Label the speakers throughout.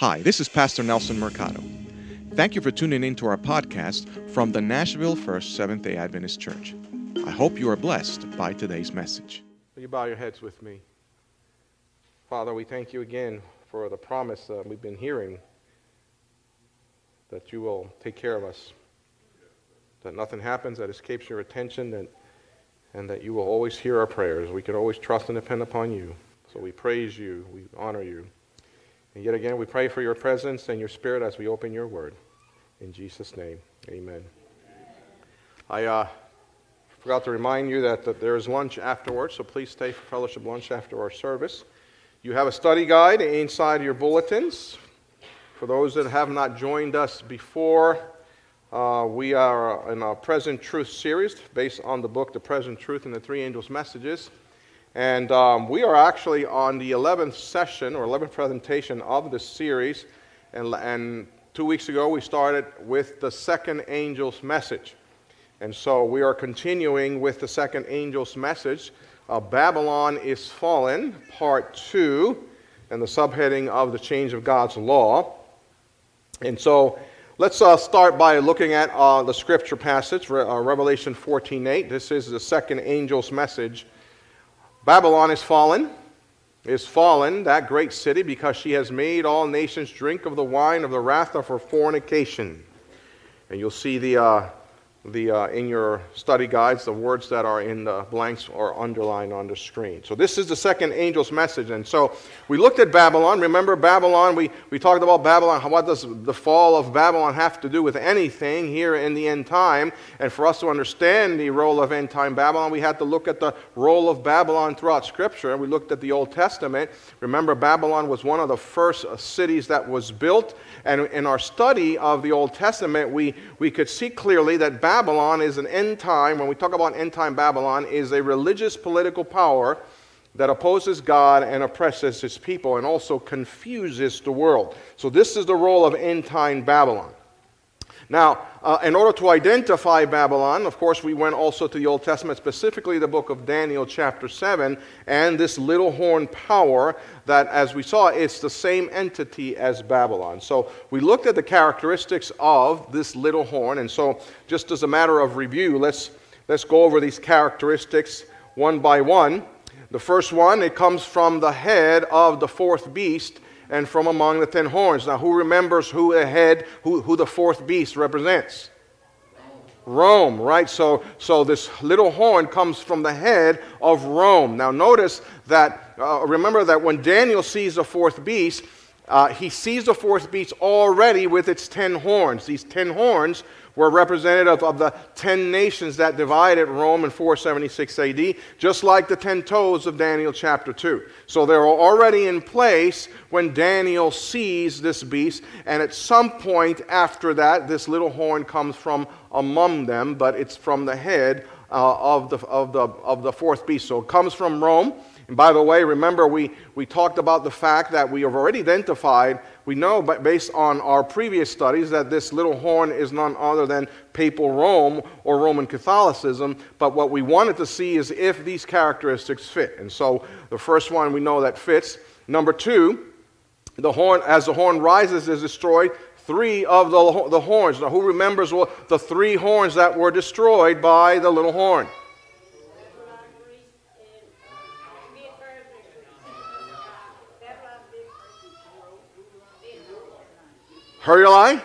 Speaker 1: Hi, this is Pastor Nelson Mercado. Thank you for tuning in to our podcast from the Nashville First Seventh day Adventist Church. I hope you are blessed by today's message.
Speaker 2: Will you bow your heads with me? Father, we thank you again for the promise that we've been hearing that you will take care of us, that nothing happens that escapes your attention, that, and that you will always hear our prayers. We can always trust and depend upon you. So we praise you, we honor you. And yet again, we pray for your presence and your spirit as we open your word. In Jesus' name, amen. I uh, forgot to remind you that, that there is lunch afterwards, so please stay for fellowship lunch after our service. You have a study guide inside your bulletins. For those that have not joined us before, uh, we are in our Present Truth series based on the book The Present Truth and the Three Angels' Messages. And um, we are actually on the 11th session or 11th presentation of this series. And, and two weeks ago, we started with the second angel's message. And so we are continuing with the second angel's message. Uh, Babylon is Fallen, part two, and the subheading of the change of God's law. And so let's uh, start by looking at uh, the scripture passage, Re- uh, Revelation 14:8. This is the second angel's message Babylon is fallen, is fallen, that great city, because she has made all nations drink of the wine of the wrath of her fornication. And you'll see the, uh, the, uh, in your study guides, the words that are in the blanks are underlined on the screen. So this is the second angel's message. And so we looked at Babylon. Remember Babylon? We, we talked about Babylon. What does the fall of Babylon have to do with anything here in the end time? And for us to understand the role of end time Babylon, we had to look at the role of Babylon throughout Scripture. And we looked at the Old Testament. Remember, Babylon was one of the first cities that was built. And in our study of the Old Testament, we, we could see clearly that Babylon is an end time, when we talk about end time Babylon, is a religious political power that opposes God and oppresses his people and also confuses the world. So, this is the role of end time Babylon. Now, uh, in order to identify Babylon, of course, we went also to the Old Testament, specifically the book of Daniel, chapter 7, and this little horn power that, as we saw, it's the same entity as Babylon. So we looked at the characteristics of this little horn, and so just as a matter of review, let's, let's go over these characteristics one by one. The first one, it comes from the head of the fourth beast and from among the ten horns. Now, who remembers who the head, who, who the fourth beast represents? Rome, right? So, so this little horn comes from the head of Rome. Now, notice that, uh, remember that when Daniel sees the fourth beast, uh, he sees the fourth beast already with its ten horns. These ten horns were representative of the ten nations that divided Rome in 476 AD, just like the ten toes of Daniel chapter 2. So they were already in place when Daniel sees this beast, and at some point after that, this little horn comes from among them, but it's from the head uh, of, the, of, the, of the fourth beast. So it comes from Rome. And by the way, remember we, we talked about the fact that we have already identified, we know based on our previous studies, that this little horn is none other than papal Rome or Roman Catholicism. But what we wanted to see is if these characteristics fit. And so the first one we know that fits. Number two, the horn, as the horn rises, is destroyed. Three of the, the horns. Now, who remembers what, the three horns that were destroyed by the little horn? Heruli?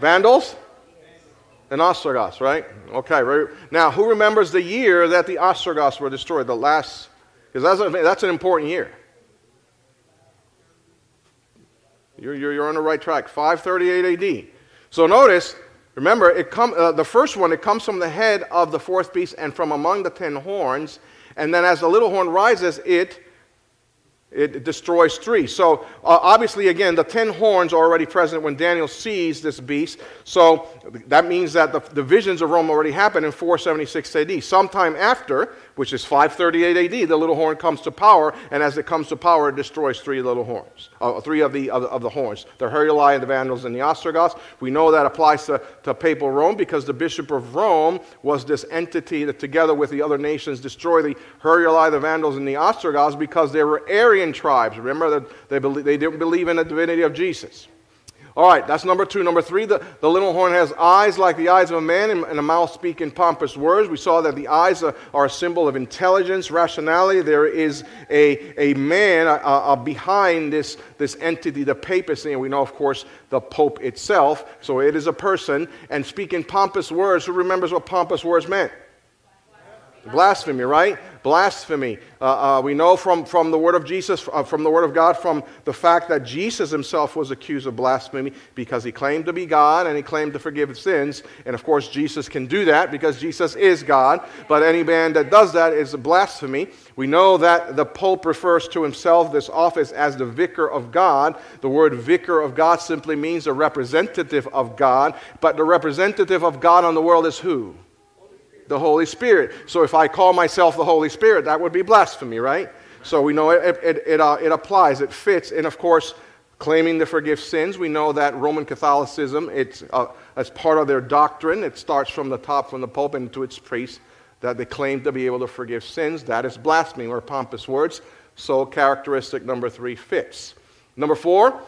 Speaker 2: Vandals? And Ostrogoths, right? Okay. Now, who remembers the year that the Ostrogoths were destroyed? The last, because that's, that's an important year. You're, you're, you're on the right track. 538 AD. So notice, remember, it come, uh, the first one, it comes from the head of the fourth beast and from among the ten horns. And then as the little horn rises, it it destroys three. So, uh, obviously, again, the ten horns are already present when Daniel sees this beast. So, that means that the, the visions of Rome already happened in 476 AD. Sometime after, which is 538 AD. The little horn comes to power, and as it comes to power, it destroys three little horns, uh, three of the, of, of, the horns, the Heruli, and the Vandals, and the Ostrogoths. We know that applies to, to papal Rome because the Bishop of Rome was this entity that, together with the other nations, destroyed the Heruli, the Vandals, and the Ostrogoths because they were Arian tribes. Remember that they, they didn't believe in the divinity of Jesus. All right, that's number two. Number three, the, the little horn has eyes like the eyes of a man and, and a mouth speaking pompous words. We saw that the eyes are, are, a symbol of intelligence, rationality. There is a, a man uh, uh, behind this, this entity, the papacy, and we know, of course, the Pope itself. So it is a person. And speaking pompous words, who remembers what pompous words meant? Blasphemy, right? Blasphemy. Uh, uh, we know from, from the word of Jesus, uh, from the word of God, from the fact that Jesus himself was accused of blasphemy because he claimed to be God and he claimed to forgive sins. And of course, Jesus can do that because Jesus is God. But any man that does that is a blasphemy. We know that the Pope refers to himself, this office, as the vicar of God. The word vicar of God simply means a representative of God. But the representative of God on the world is who? The Holy Spirit. So if I call myself the Holy Spirit, that would be blasphemy, right? So we know it, it, it, uh, it applies, it fits. And of course, claiming to forgive sins, we know that Roman Catholicism, it's uh, as part of their doctrine, it starts from the top, from the Pope and to its priests, that they claim to be able to forgive sins. That is blasphemy or pompous words. So characteristic number three fits. Number four,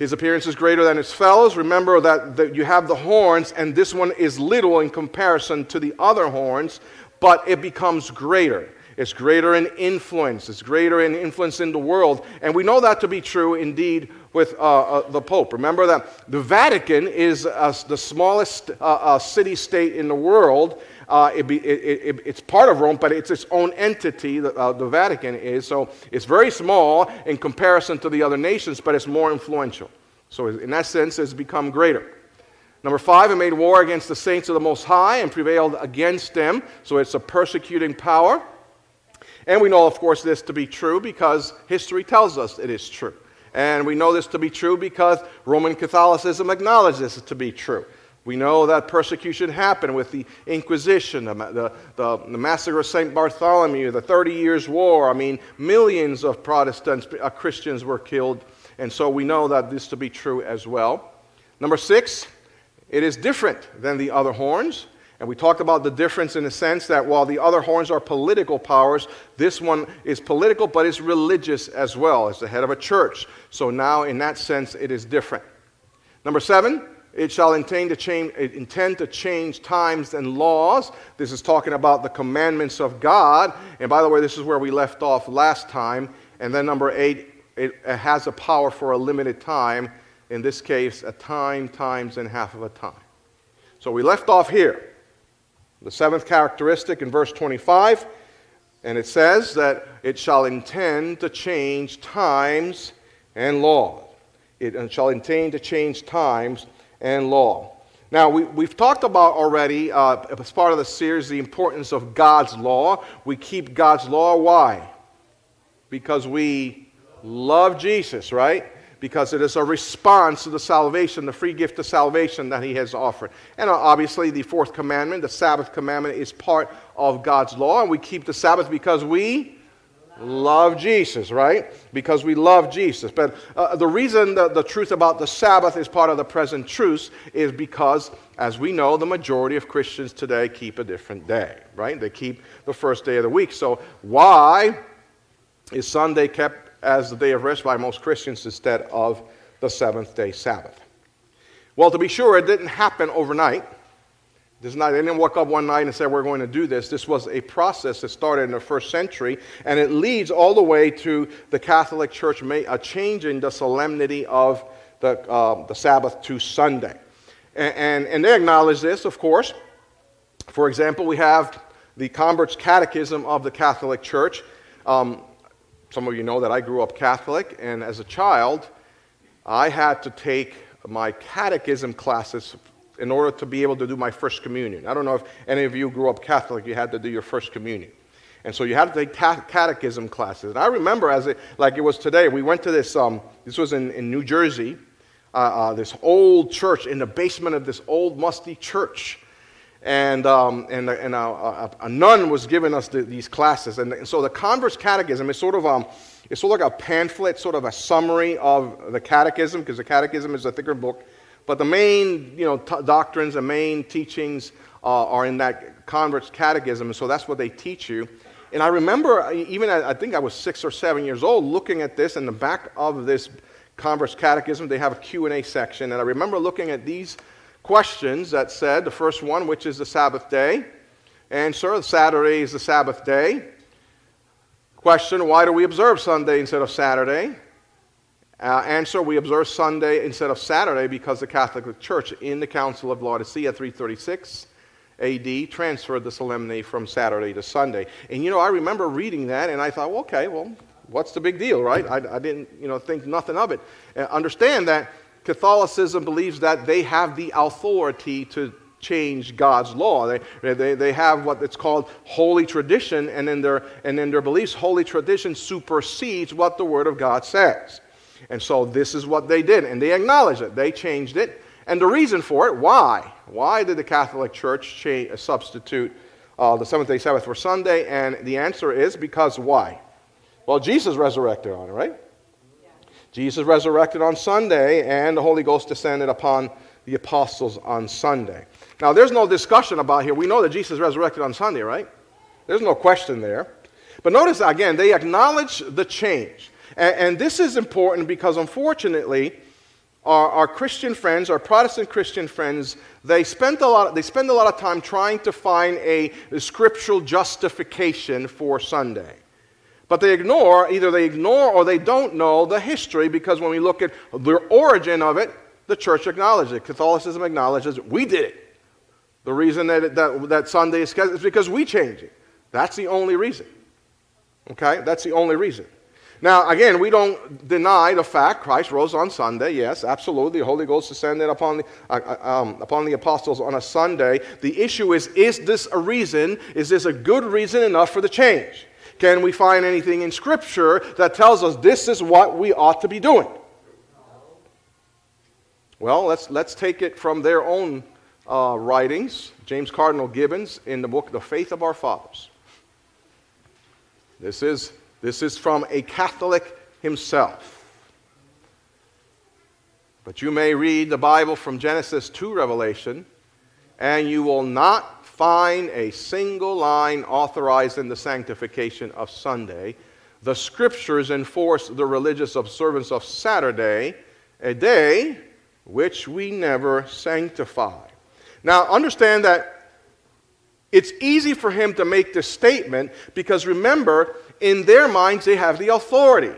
Speaker 2: his appearance is greater than his fellows. Remember that, that you have the horns, and this one is little in comparison to the other horns, but it becomes greater. It's greater in influence. It's greater in influence in the world. And we know that to be true indeed with uh, uh, the Pope. Remember that the Vatican is uh, the smallest uh, uh, city state in the world. Uh, it be, it, it, it's part of Rome, but it's its own entity, the, the Vatican is. So it's very small in comparison to the other nations, but it's more influential. So, in that sense, it's become greater. Number five, it made war against the saints of the Most High and prevailed against them. So, it's a persecuting power. And we know, of course, this to be true because history tells us it is true. And we know this to be true because Roman Catholicism acknowledges this to be true. We know that persecution happened with the Inquisition, the, the, the, the massacre of St. Bartholomew, the Thirty Years' War. I mean, millions of Protestants, uh, Christians were killed. And so we know that this to be true as well. Number six, it is different than the other horns. And we talked about the difference in the sense that while the other horns are political powers, this one is political but it's religious as well. It's the head of a church. So now, in that sense, it is different. Number seven, it shall intend to, change, intend to change times and laws. This is talking about the commandments of God. And by the way, this is where we left off last time. And then number eight, it has a power for a limited time. In this case, a time, times, and half of a time. So we left off here. The seventh characteristic in verse 25, and it says that it shall intend to change times and laws. It shall intend to change times and law. Now, we, have talked about already, uh, as part of the series, the importance of God's law. We keep God's law. Why? Because we love Jesus, right? because it is a response to the salvation, the free gift of salvation that he has offered. And uh, obviously, the fourth commandment, the Sabbath commandment, is part of God's law, and we keep the Sabbath because we love Jesus, right? Because we love Jesus. But uh, the reason the, the truth about the Sabbath is part of the present truth is because, as we know, the majority of Christians today keep a different day, right? They keep the first day of the week. So, why is Sunday kept as the day of rest by most Christians instead of the seventh day Sabbath. Well, to be sure, it didn't happen overnight. This night, they didn't wake up one night and say, We're going to do this. This was a process that started in the first century, and it leads all the way to the Catholic Church a changing the solemnity of the, uh, the Sabbath to Sunday. And, and, and, they acknowledge this, of course. For example, we have the Convert's Catechism of the Catholic Church. Um, some of you know that I grew up Catholic, and as a child, I had to take my catechism classes in order to be able to do my first communion. I don't know if any of you grew up Catholic, you had to do your first communion. And so you had to take catechism classes. And I remember as it, like it was today, we went to this, um, this was in, in New Jersey, uh, uh, this old church in the basement of this old musty church. and, um, and, and a, a, a, nun was giving us the, these classes. And, and, so the Convert's Catechism is sort of um, it's sort of like a pamphlet, sort of a summary of the Catechism, because the Catechism is a thicker book. But the main you know, t- doctrines, the main teachings uh, are in that Convert's Catechism, and so that's what they teach you. And I remember, even I think I was six or seven years old, looking at this in the back of this Convert's Catechism. They have a Q&A section, and I remember looking at these questions that said, the first one, which is the Sabbath day? Answer, Saturday is the Sabbath day. Question, why do we observe Sunday instead of Saturday? Uh, answer, we observe Sunday instead of Saturday because the Catholic Church in the Council of Laodicea 336 AD transferred the solemnity from Saturday to Sunday. And you know, I remember reading that and I thought, well, okay, well, what's the big deal, right? I, I didn't, you know, think nothing of it. Uh, understand that Catholicism believes that they have the authority to change God's law. They, they, they have what it's called holy tradition, and in, their, and in their beliefs, holy tradition supersedes what the Word of God says. And so this is what they did, and they acknowledged it. They changed it. And the reason for it, why? Why did the Catholic Church change, substitute uh, the seventh day Sabbath for Sunday? And the answer is because why? Well, Jesus resurrected on it, right? Jesus resurrected on Sunday, and the Holy Ghost descended upon the apostles on Sunday. Now, there's no discussion about here. We know that Jesus resurrected on Sunday, right? There's no question there. But notice again, they acknowledge the change. And, and this is important because, unfortunately, our, our, Christian friends, our Protestant Christian friends, they spend, a lot, they spend a lot of time trying to find a, a scriptural justification for Sunday. But they ignore, either they ignore or they don't know the history because when we look at the origin of it, the church acknowledges it. Catholicism acknowledges it. we did it. The reason that, that, that Sunday is is because we changed it. That's the only reason. Okay? That's the only reason. Now, again, we don't deny the fact Christ rose on Sunday. Yes, absolutely. The Holy Ghost descended upon the, uh, uh um, upon the apostles on a Sunday. The issue is is this a reason? Is this a good reason enough for the change? Can we find anything in Scripture that tells us this is what we ought to be doing? Well, let's, let's take it from their own uh, writings. James Cardinal Gibbons in the book The Faith of Our Fathers. This is, this is from a Catholic himself. But you may read the Bible from Genesis to Revelation, and you will not find a single line authorizing the sanctification of Sunday. The scriptures enforce the religious observance of Saturday, a day which we never sanctify. Now, understand that it's easy for him to make this statement because remember, in their minds, they have the authority.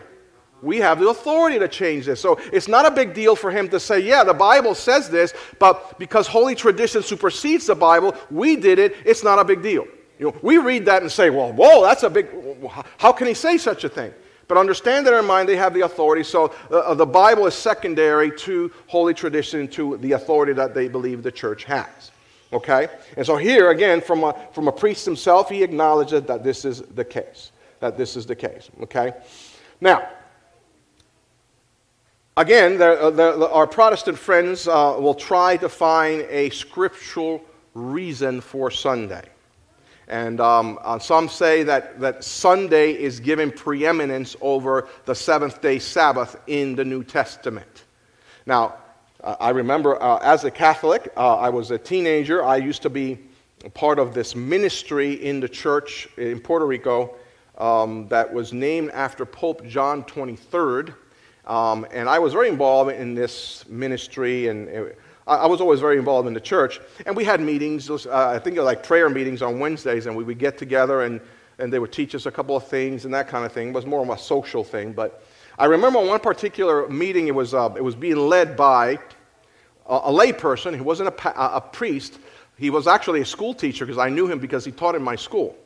Speaker 2: We have the authority to change this. So it's not a big deal for him to say, yeah, the Bible says this, but because holy tradition supersedes the Bible, we did it, it's not a big deal. You know, we read that and say, well, whoa, that's a big, how can he say such a thing? But understand that in mind they have the authority. So uh, uh, the Bible is secondary to holy tradition, to the authority that they believe the church has. Okay? And so here, again, from a, from a priest himself, he acknowledges that this is the case. That this is the case. Okay? Now, Again, the, our Protestant friends uh, will try to find a scriptural reason for Sunday. And um, uh, some say that, that Sunday is given preeminence over the seventh day Sabbath in the New Testament. Now, uh, I remember uh, as a Catholic, uh, I was a teenager. I used to be part of this ministry in the church in Puerto Rico um, that was named after Pope John 23rd. Um, and I was very involved in this ministry, and it, I was always very involved in the church. And we had meetings, uh, I think like prayer meetings on Wednesdays, and we would get together and, and they would teach us a couple of things and that kind of thing. It was more of a social thing. But I remember one particular meeting, it was, uh, it was being led by a, a layperson He wasn't a, a priest. He was actually a school teacher because I knew him because he taught in my school.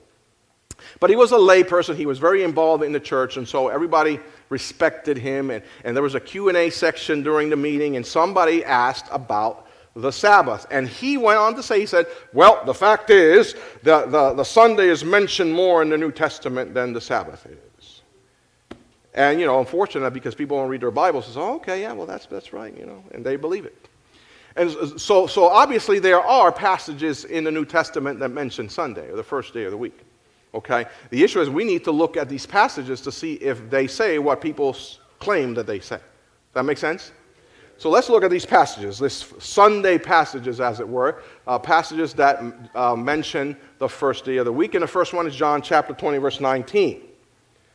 Speaker 2: But he was a layperson. He was very involved in the church, and so everybody respected him. And, and there was a Q&A section during the meeting, and somebody asked about the Sabbath. And he went on to say, he said, well, the fact is, the, the, the Sunday is mentioned more in the New Testament than the Sabbath is. And, you know, unfortunately, because people don't read their Bible, says, oh, okay, yeah, well, that's, that's right, you know, and they believe it. And so, so obviously, there are passages in the New Testament that mention Sunday, or the first day of the week. Okay? The issue is we need to look at these passages to see if they say what people claim that they say. Does that make sense? So let's look at these passages, these Sunday passages, as it were, uh, passages that uh, mention the first day of the week. And the first one is John chapter 20, verse 19.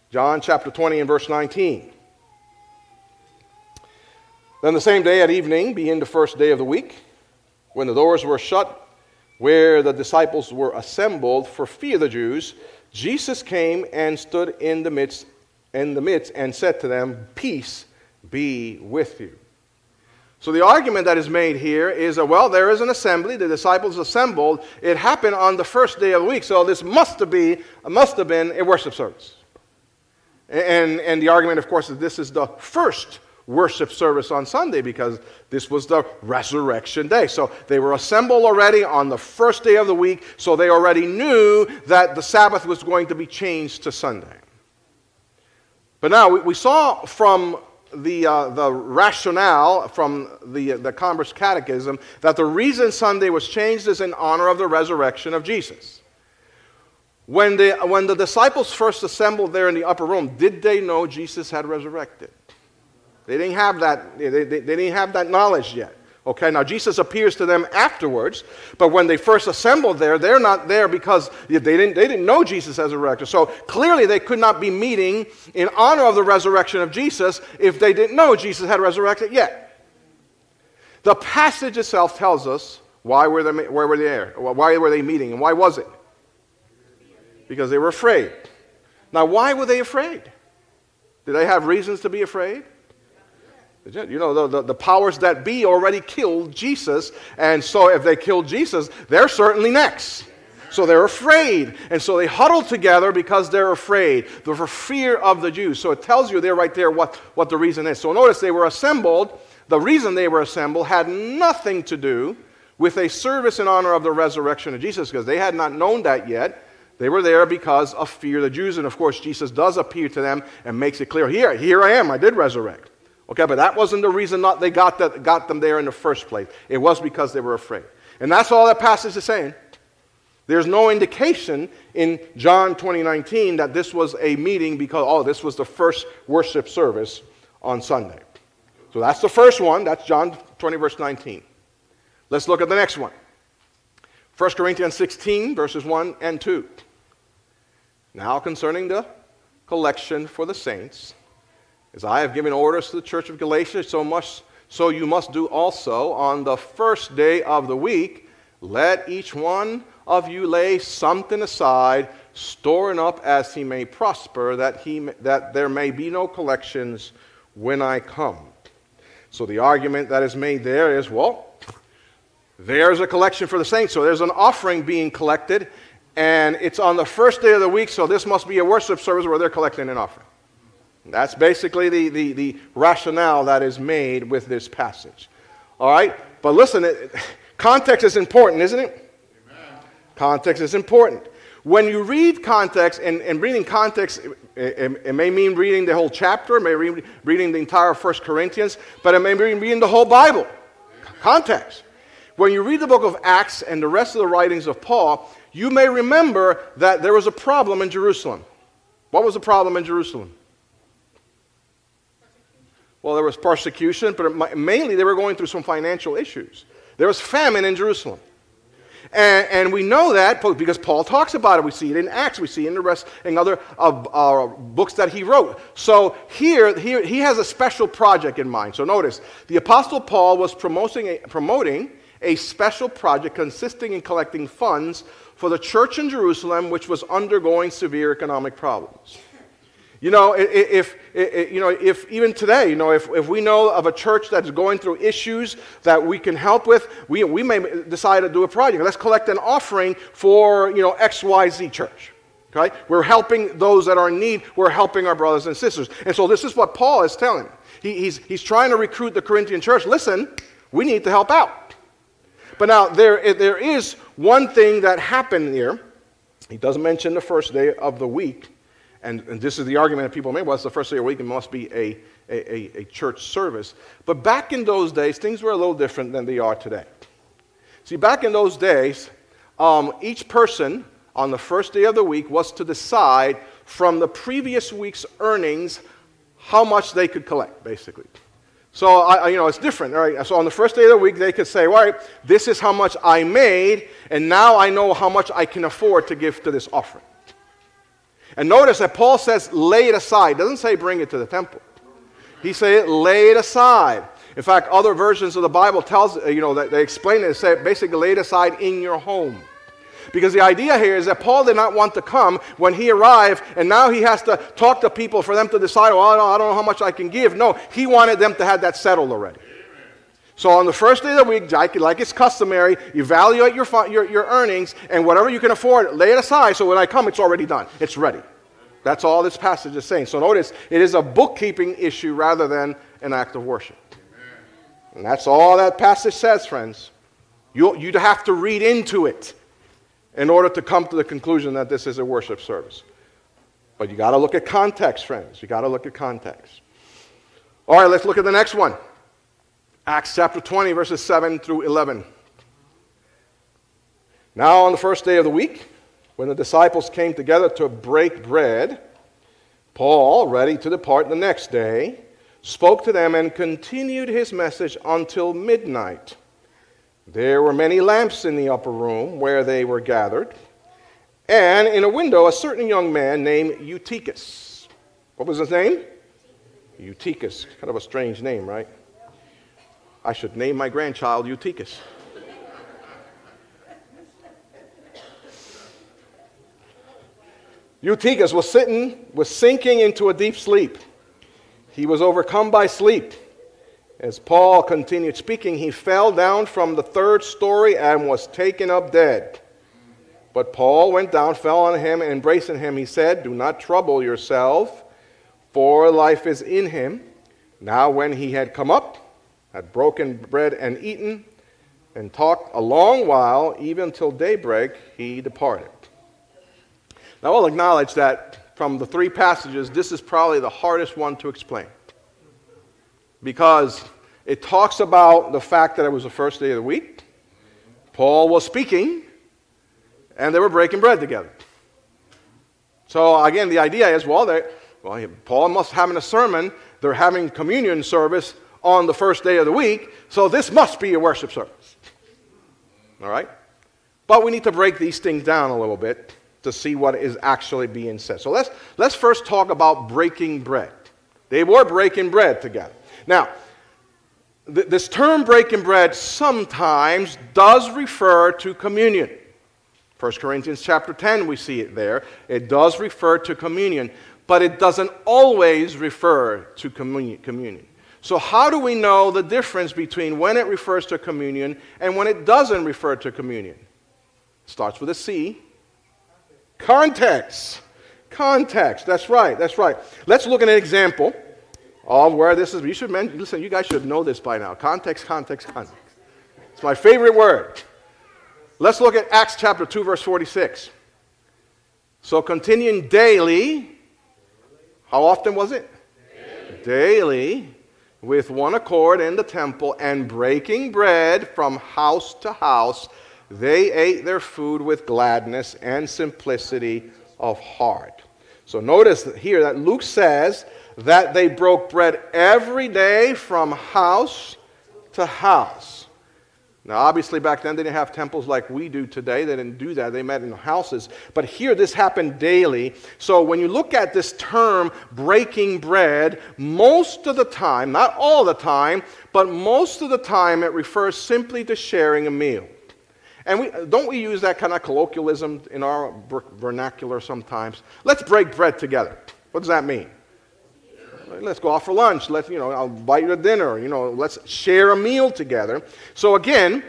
Speaker 2: John chapter 20 and verse 19. Then the same day at evening, being the first day of the week, when the doors were shut, where the disciples were assembled for fear of the Jews, Jesus came and stood in the midst, in the midst and said to them, Peace be with you. So the argument that is made here is that, well, there is an assembly, the disciples assembled. It happened on the first day of the week, so this must have, be, must have been a worship service. And, and the argument, of course, is this is the first worship service on Sunday because this was the resurrection day. So they were assembled already on the first day of the week, so they already knew that the Sabbath was going to be changed to Sunday. But now we, saw from the, uh, the rationale from the, the Convert's Catechism that the reason Sunday was changed is in honor of the resurrection of Jesus. When the, when the disciples first assembled there in the upper room, did they know Jesus had resurrected? They didn't have that, they, they, they didn't have that knowledge yet. Okay, now Jesus appears to them afterwards, but when they first assembled there, they're not there because they didn't, they didn't know Jesus as a resurrected. So clearly they could not be meeting in honor of the resurrection of Jesus if they didn't know Jesus had resurrected yet. The passage itself tells us why were they, where were they there? Why were they meeting? And why was it? Because they were afraid. Now, why were they afraid? Did they have reasons to be afraid? You know, the, the, the, powers that be already killed Jesus, and so if they killed Jesus, they're certainly next. So they're afraid. And so they huddle together because they're afraid. They're for fear of the Jews. So it tells you there right there what, what the reason is. So notice they were assembled. The reason they were assembled had nothing to do with a service in honor of the resurrection of Jesus because they had not known that yet. They were there because of fear of the Jews. And of course, Jesus does appear to them and makes it clear here, here I am, I did resurrect. Okay, but that wasn't the reason not they got, that, got them there in the first place. It was because they were afraid. And that's all that passage is saying. There's no indication in John 2019 that this was a meeting because, oh, this was the first worship service on Sunday. So that's the first one. That's John 20, verse 19. Let's look at the next one 1 Corinthians 16, verses 1 and 2. Now, concerning the collection for the saints, as I have given orders to the church of Galatia, so, much, so you must do also on the first day of the week. Let each one of you lay something aside, storing up as he may prosper, that, he, that there may be no collections when I come. So the argument that is made there is well, there's a collection for the saints. So there's an offering being collected, and it's on the first day of the week, so this must be a worship service where they're collecting an offering. That's basically the, the, the rationale that is made with this passage. All right? But listen, it, context is important, isn't it? Amen. Context is important. When you read context, and, and reading context, it, it, it, may mean reading the whole chapter, it may mean reading the entire First Corinthians, but it may mean reading the whole Bible. Amen. Context. When you read the book of Acts and the rest of the writings of Paul, you may remember that there was a problem in Jerusalem. What was the problem in Jerusalem? Well, there was persecution, but mainly they were going through some financial issues. There was famine in Jerusalem. And, and, we know that because Paul talks about it. We see it in Acts. We see it in the rest in other uh, uh, books that he wrote. So here, here, he has a special project in mind. So notice, the Apostle Paul was promoting a, promoting a special project consisting in collecting funds for the church in Jerusalem, which was undergoing severe economic problems. You know, if, if, you know, if even today, you know, if, if we know of a church that's going through issues that we can help with, we, we may decide to do a project. Let's collect an offering for, you know, XYZ church. Okay? We're helping those that are in need. We're helping our brothers and sisters. And so this is what Paul is telling. He, he's, he's trying to recruit the Corinthian church. Listen, we need to help out. But now, there, there is one thing that happened here. He doesn't mention the first day of the week and, and this is the argument that people make well, it's the first day of the week, it must be a, a, a, church service. But back in those days, things were a little different than they are today. See, back in those days, um, each person on the first day of the week was to decide from the previous week's earnings how much they could collect, basically. So, you know, it's different, right? So on the first day of the week, they could say, all right, this is how much I made, and now I know how much I can afford to give to this offering. And notice that Paul says, lay it aside. doesn't say bring it to the temple. He said, lay it aside. In fact, other versions of the Bible tells, uh, you know, that they explain it, say basically lay it aside in your home. Because the idea here is that Paul did not want to come when he arrived, and now he has to talk to people for them to decide, well, I don't know how much I can give. No, he wanted them to have that settled already. So on the first day of the week, like it's customary, evaluate your, your, your earnings, and whatever you can afford, lay it aside so when I come, it's already done. It's ready. That's all this passage is saying. So notice, it is a bookkeeping issue rather than an act of worship. And that's all that passage says, friends. You, you'd have to read into it in order to come to the conclusion that this is a worship service. But you got to look at context, friends. You got to look at context. All right, let's look at the next one Acts chapter 20, verses 7 through 11. Now, on the first day of the week, when the disciples came together to break bread, Paul, ready to depart the next day, spoke to them and continued his message until midnight. There were many lamps in the upper room where they were gathered, and in a window a certain young man named Eutychus. What was his name? Eutychus. Kind of a strange name, right? I should name my grandchild Eutychus. Eutychus was sitting, was sinking into a deep sleep. He was overcome by sleep. As Paul continued speaking, he fell down from the third story and was taken up dead. But Paul went down, fell on him, and embracing him, he said, Do not trouble yourself, for life is in him. Now, when he had come up, had broken bread and eaten, and talked a long while, even till daybreak, he departed. Now, I'll acknowledge that from the three passages, this is probably the hardest one to explain because it talks about the fact that it was the first day of the week. Paul was speaking, and they were breaking bread together. So, again, the idea is well, they, well Paul must having a sermon, they're having communion service on the first day of the week, so this must be a worship service. All right? But we need to break these things down a little bit to see what is actually being said. So let's, let's first talk about breaking bread. They were breaking bread together. Now, th- this term breaking bread sometimes does refer to communion. 1 Corinthians chapter 10, we see it there. It does refer to communion, but it doesn't always refer to communion. So, how do we know the difference between when it refers to communion and when it doesn't refer to communion? It starts with a C. Context. Context. That's right. That's right. Let's look at an example of where this is. You should mention, listen, you guys should know this by now. Context, context, context. It's my favorite word. Let's look at Acts chapter 2, verse 46. So continuing daily, how often was it? Daily. daily with one accord in the temple and breaking bread from house to house, they ate their food with gladness and simplicity of heart. So notice here that Luke says that they broke bread every day from house to house. Now, obviously, back then they didn't have temples like we do today. They didn't do that. They met in houses. But here, this happened daily. So, when you look at this term, breaking bread, most of the time, not all the time, but most of the time, it refers simply to sharing a meal. And we, don't we use that kind of colloquialism in our vernacular sometimes? Let's break bread together. What does that mean? Let's go out for lunch. Let's, you know, I'll invite you to dinner. You know, let's share a meal together. So again,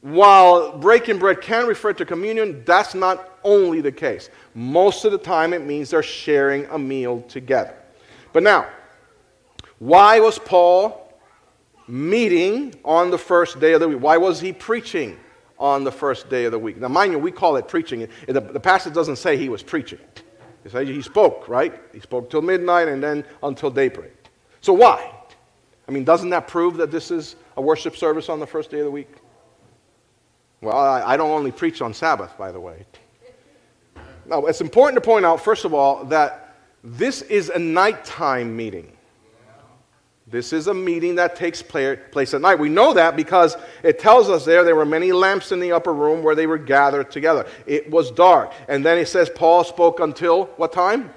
Speaker 2: while breaking bread can refer to communion, that's not only the case. Most of the time, it means they're sharing a meal together. But now, why was Paul meeting on the first day of the week? Why was he preaching on the first day of the week? Now, mind you, we call it preaching. The, the passage doesn't say he was preaching. He spoke, right? He spoke till midnight and then until daybreak. So why? I mean, doesn't that prove that this is a worship service on the first day of the week? Well, I, I don't only preach on Sabbath, by the way. Now, it's important to point out, first of all, that this is a nighttime meeting. This is a meeting that takes place at night. We know that because it tells us there there were many lamps in the upper room where they were gathered together. It was dark. And then it says Paul spoke until what time?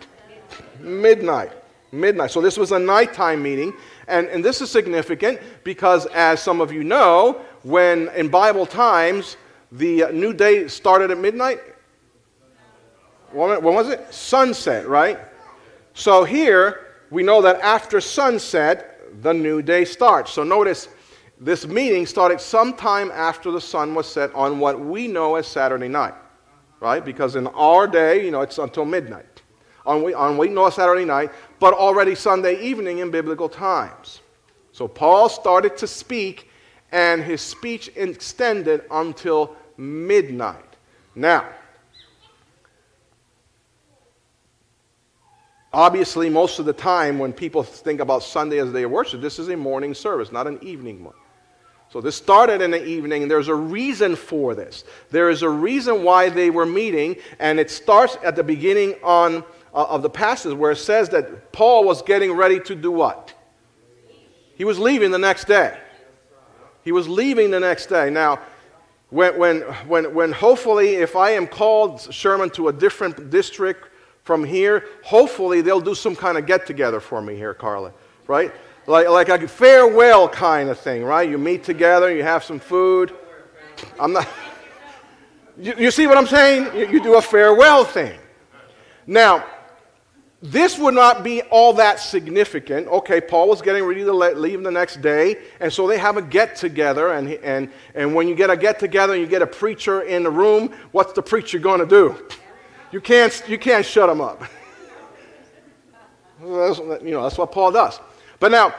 Speaker 2: Midnight. Midnight. So this was a nighttime meeting. And, and this is significant because, as some of you know, when in Bible times the new day started at midnight, when was it? Sunset, right? So here we know that after sunset, the new day starts. So notice this meeting started sometime after the sun was set on what we know as Saturday night, right? Because in our day, you know, it's until midnight. On we, on we know Saturday night, but already Sunday evening in biblical times. So Paul started to speak, and his speech extended until midnight. Now, Obviously, most of the time when people think about Sunday as a day of worship, this is a morning service, not an evening one. So this started in the evening, and there's a reason for this. There is a reason why they were meeting, and it starts at the beginning on, uh, of the passage where it says that Paul was getting ready to do what? He was leaving the next day. He was leaving the next day. Now, when, when, when, when hopefully, if I am called, Sherman, to a different district, from here, hopefully they'll do some kind of get together for me here, Carla, right? Like, like a farewell kind of thing, right? You meet together, you have some food. I'm not. You, you see what I'm saying? You, you do a farewell thing. Now, this would not be all that significant. Okay, Paul was getting ready to leave the next day, and so they have a get together. And, and, and when you get a get together and you get a preacher in the room, what's the preacher going to do? You can't, you can't shut them up. that's, you know, that's what Paul does. But now,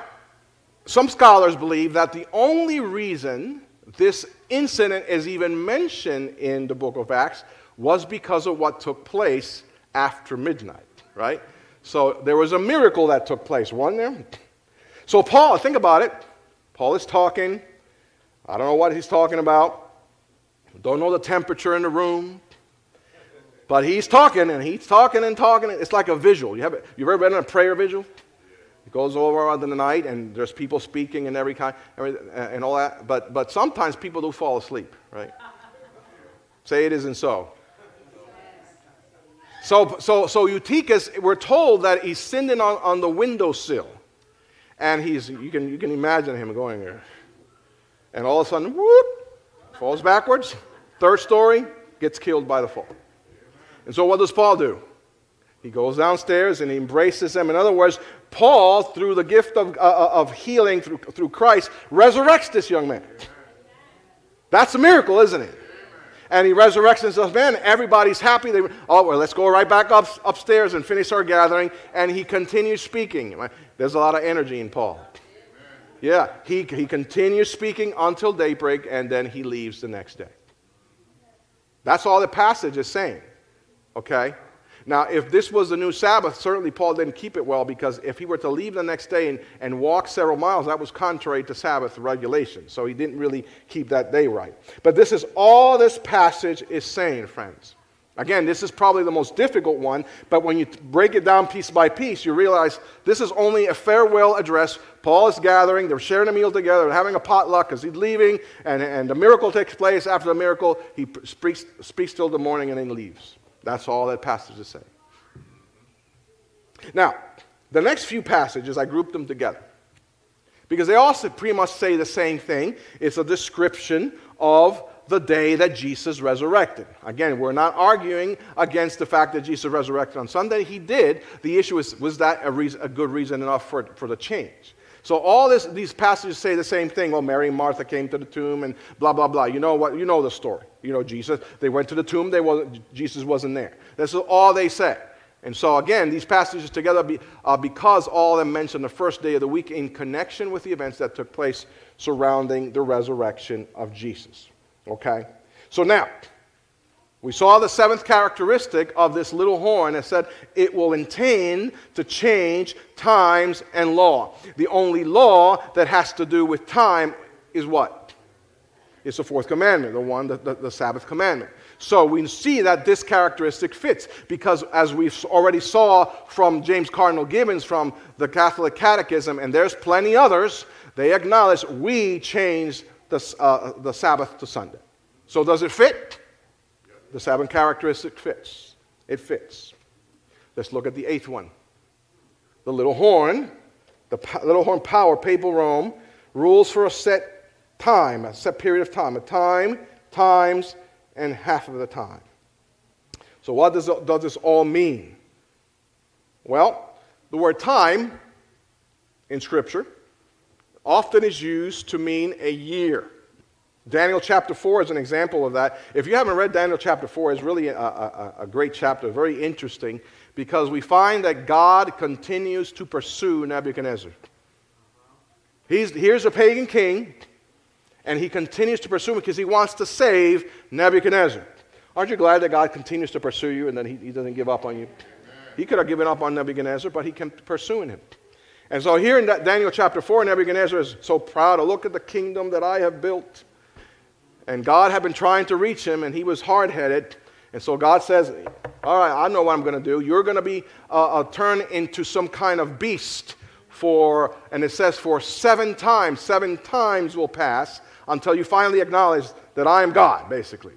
Speaker 2: some scholars believe that the only reason this incident is even mentioned in the book of Acts was because of what took place after midnight, right? So there was a miracle that took place, wasn't there? So, Paul, think about it. Paul is talking. I don't know what he's talking about. Don't know the temperature in the room. But he's talking and he's talking and talking. It's like a visual. You have you ever been in a prayer visual? It goes over the night and there's people speaking and every kind uh, and all that. But but sometimes people do fall asleep, right? Say it isn't so. So so so Eutychus, we're told that he's sitting on, on the windowsill. And he's you can you can imagine him going there. And all of a sudden, whoop, falls backwards. Third story, gets killed by the fall. And so, what does Paul do? He goes downstairs and he embraces them. In other words, Paul, through the gift of, uh, uh, of healing through, through Christ, resurrects this young man. That's a miracle, isn't it? And he resurrects and Man, everybody's happy. They, oh, well, let's go right back up, upstairs and finish our gathering. And he continues speaking. There's a lot of energy in Paul. Yeah, he, he continues speaking until daybreak and then he leaves the next day. That's all the passage is saying. Okay? Now, if this was the new Sabbath, certainly Paul didn't keep it well because if he were to leave the next day and, and walk several miles, that was contrary to Sabbath regulations. So he didn't really keep that day right. But this is all this passage is saying, friends. Again, this is probably the most difficult one, but when you break it down piece by piece, you realize this is only a farewell address. Paul is gathering, they're sharing a meal together, they're having a potluck because he's leaving, and, and the miracle takes place. After the miracle, he speaks, speaks till the morning and then leaves. That's all that passage is saying. Now, the next few passages, I grouped them together because they also pretty much say the same thing. It's a description of the day that Jesus resurrected. Again, we're not arguing against the fact that Jesus resurrected on Sunday. He did. The issue is was that a, reason, a good reason enough for, for the change? So all this, these passages say the same thing. Well, Mary and Martha came to the tomb and blah, blah, blah. You know what? You know the story. You know Jesus. They went to the tomb. They wasn't, Jesus wasn't there. This is all they said. And so again, these passages together be, uh, because all of them mention the first day of the week in connection with the events that took place surrounding the resurrection of Jesus. Okay? So now, We saw the seventh characteristic of this little horn. It said it will intend to change times and law. The only law that has to do with time is what? It's the fourth commandment, the one, the, the, the Sabbath commandment. So we see that this characteristic fits because, as we already saw from James Cardinal Gibbons from the Catholic Catechism, and there's plenty others, they acknowledge we changed the, uh, the Sabbath to Sunday. So does it fit? The Sabbath characteristic fits. It fits. Let's look at the eighth one. The little horn, the little horn power, papal Rome, rules for a set time, a set period of time, a time, times, and half of the time. So, what does, does this all mean? Well, the word time in Scripture often is used to mean a year. Daniel chapter 4 is an example of that. If you haven't read Daniel chapter 4, it's really a, a, a, great chapter, very interesting, because we find that God continues to pursue Nebuchadnezzar. He's, here's a pagan king and he continues to pursue him because he wants to save Nebuchadnezzar. Aren't you glad that God continues to pursue you and that he, he doesn't give up on you? He could have given up on Nebuchadnezzar, but he kept pursuing him. And so here in Daniel chapter 4, Nebuchadnezzar is so proud look at the kingdom that I have built. And God had been trying to reach him, and he was hard headed. And so God says, All right, I know what I'm going to do. You're going to be uh, uh, turned into some kind of beast for, and it says, for seven times. Seven times will pass until you finally acknowledge that I am God, basically.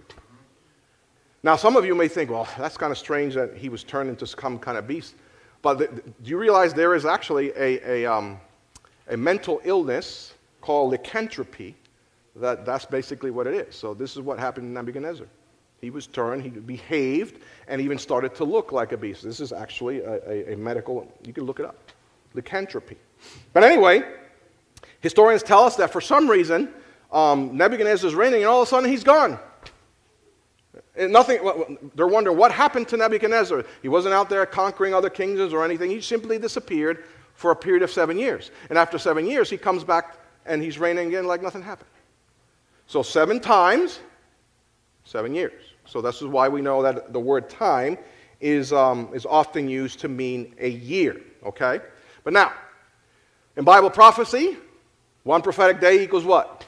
Speaker 2: Now, some of you may think, well, that's kind of strange that he was turned into some kind of beast. But do you realize there is actually a, a, um, a mental illness called lycanthropy? That, that's basically what it is. So, this is what happened to Nebuchadnezzar. He was turned, he behaved, and even started to look like a beast. This is actually a, a, a medical, you can look it up lycanthropy. But anyway, historians tell us that for some reason, um, reigning, and all of a sudden he's gone. And nothing, they're wondering what happened to Nebuchadnezzar. He wasn't out there conquering other kingdoms or anything. He simply disappeared for a period of seven years. And after seven years, he comes back and he's reigning again like nothing happened. So, seven times, seven years. So, this is why we know that the word time is, um, is often used to mean a year. Okay? But now, in Bible prophecy, one prophetic day equals what?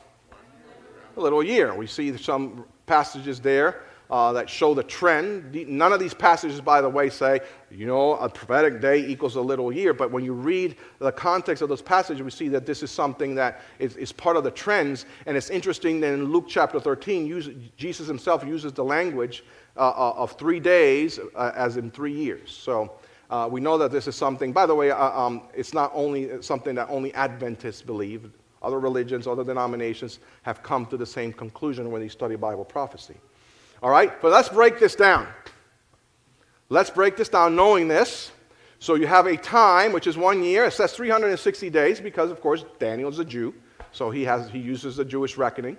Speaker 2: a little year. We see some passages there uh, that show the trend. None of these passages, by the way, say, you know, a prophetic day equals a little year. But when you read the context of those passages, we see that this is something that is, is part of the trends. And it's interesting that in Luke chapter 13, use, Jesus himself uses the language uh, uh of three days uh, as in three years. So uh, we know that this is something, by the way, uh, um, it's not only something that only Adventists believe. Other religions, other denominations have come to the same conclusion when they study Bible prophecy. All right, but let's break this down. Let's break this down knowing this. So you have a time, which is one year. It says 360 days because, of course, Daniel's a Jew, so he, has, he uses the Jewish reckoning.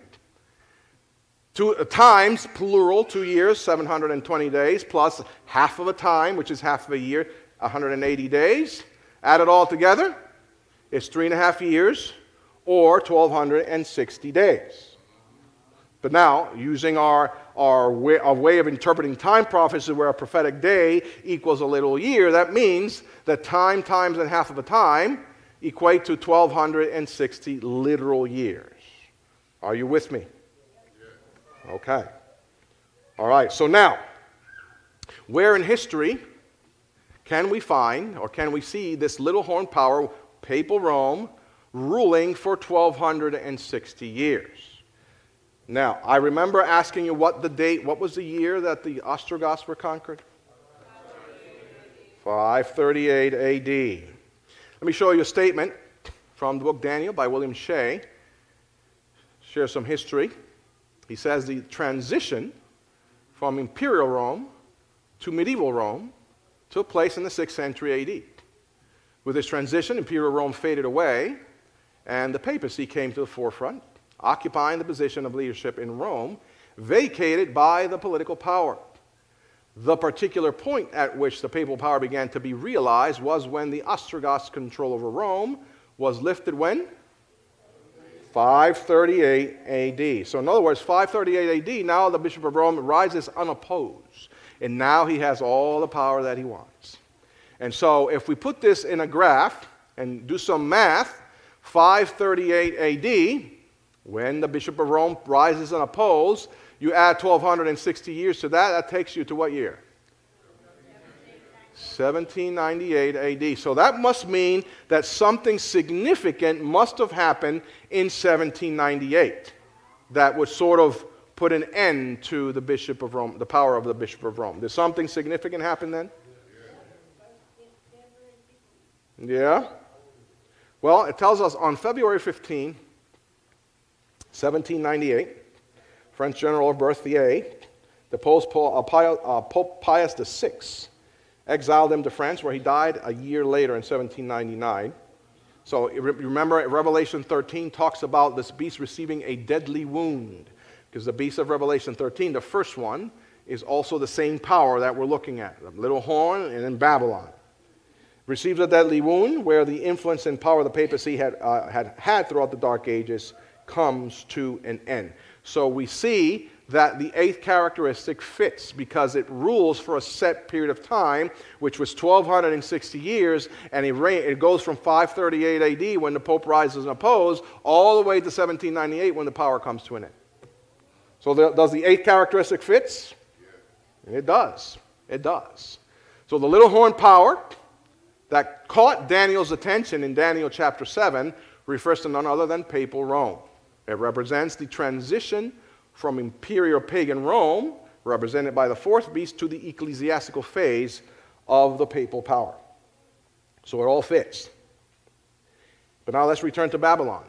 Speaker 2: Two uh, times, plural, two years, 720 days, plus half of a time, which is half of a year, 180 days. Add it all together, it's three and a half years, or 1,260 days. But now, using our, our, way, our way of interpreting time prophecy, where a prophetic day equals a little year, that means that time times and half of a time equate to 1,260 literal years. Are you with me? Okay. All right, so now, where in history can we find or can we see this little horn power, papal Rome, ruling for 1260 years. Now, I remember asking you what the date, what was the year that the Ostrogoths were conquered? 538 AD. Let me show you a statement from the book Daniel by William Shea. Share some history. He says the transition from imperial Rome to medieval Rome took place in the 6th century AD. With this transition, imperial Rome faded away, and the papacy came to the forefront, occupying the position of leadership in Rome, vacated by the political power. The particular point at which the papal power began to be realized was when the Ostrogoths' control over Rome was lifted when? 538 AD. So, in other words, 538 AD, now the Bishop of Rome rises unopposed. And now he has all the power that he wants. And so, if we put this in a graph and do some math, 538 AD, when the Bishop of Rome rises unopposed, you add 1260 years to that, that takes you to what year? 1798 AD. So that must mean that something significant must have happened in 1798 that would sort of put an end to the Bishop of Rome, the power of the Bishop of Rome. Did something significant happen then? Yeah? Well, it tells us on February 15, 1798, French General of Berthier, the Pope, uh, uh, Pope Pius VI, exiled him to France, where he died a year later in 1799. So remember, Revelation 13 talks about this beast receiving a deadly wound, because the beast of Revelation 13, the first one, is also the same power that we're looking at the little horn and in Babylon. Receives a deadly wound where the influence and power of the papacy had, uh, had had throughout the Dark Ages comes to an end. So we see that the eighth characteristic fits because it rules for a set period of time, which was 1260 years, and it, it goes from 538 AD when the Pope rises and opposes all the way to 1798 when the power comes to an end. So the, does the eighth characteristic fits? It does. It does. So the little horn power that caught Daniel's attention in Daniel chapter 7 refers to none other than papal Rome. It represents the transition from imperial pagan Rome, represented by the fourth beast, to the ecclesiastical phase of the papal power. So it all fits. But now let's return to Babylon.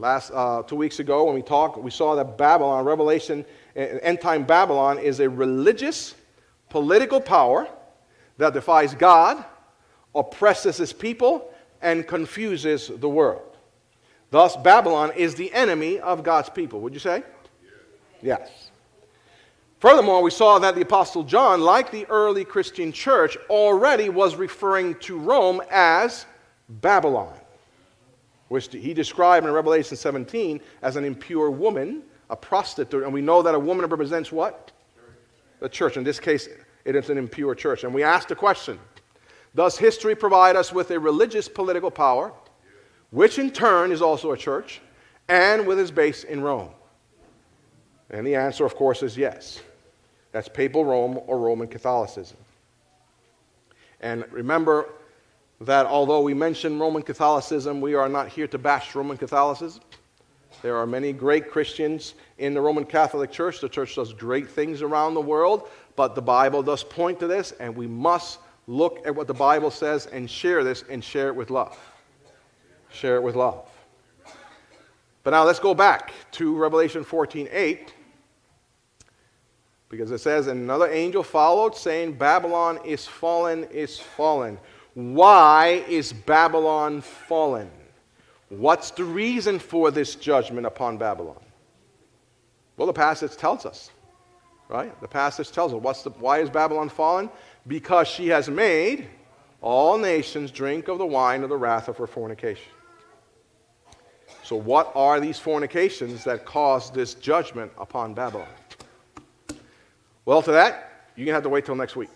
Speaker 2: Last uh, two weeks ago, when we talked, we saw that Babylon, Revelation, end time Babylon, is a religious, political power that defies God, oppresses his people, and confuses the world. Thus, Babylon is the enemy of God's people. Would you say? Yes. Furthermore, we saw that the Apostle John, like the early Christian church, already was referring to Rome as Babylon, which he described in Revelation 17 as an impure woman, a prostitute. And we know that a woman represents what? The church. In this case, it is an impure church. And we ask the question Does history provide us with a religious political power? Which in turn is also a church, and with its base in Rome? And the answer, of course, is yes. That's papal Rome or Roman Catholicism. And remember that although we mention Roman Catholicism, we are not here to bash Roman Catholicism. There are many great Christians in the Roman Catholic Church. The church does great things around the world, but the Bible does point to this, and we must look at what the Bible says and share this and share it with love share it with love. But now let's go back to Revelation 14 8. Because it says, And another angel followed, saying, Babylon is fallen, is fallen. Why is Babylon fallen? What's the reason for this judgment upon Babylon? Well, the passage tells us, right? The passage tells us. What's the, why is Babylon fallen? Because she has made all nations drink of the wine of the wrath of her fornication. So, what are these fornications that caused this judgment upon Babylon? Well, to that, you're going to have to wait till next week.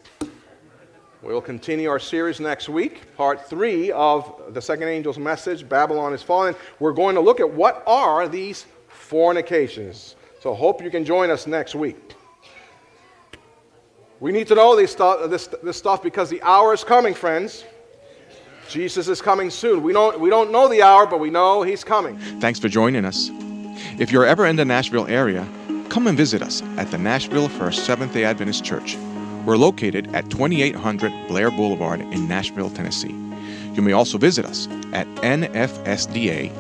Speaker 2: We'll continue our series next week, part three of the second angel's message Babylon is fallen. We're going to look at what are these fornications. So, hope you can join us next week. We need to know this stuff, this, this stuff because the hour is coming, friends. Jesus is coming soon. We don't, we don't know the hour, but we know he's coming.
Speaker 1: Thanks for joining us. If you're ever in the Nashville area, come and visit us at the Nashville First Seventh day Adventist Church. We're located at 2800 Blair Boulevard in Nashville, Tennessee. You may also visit us at nfsda.org.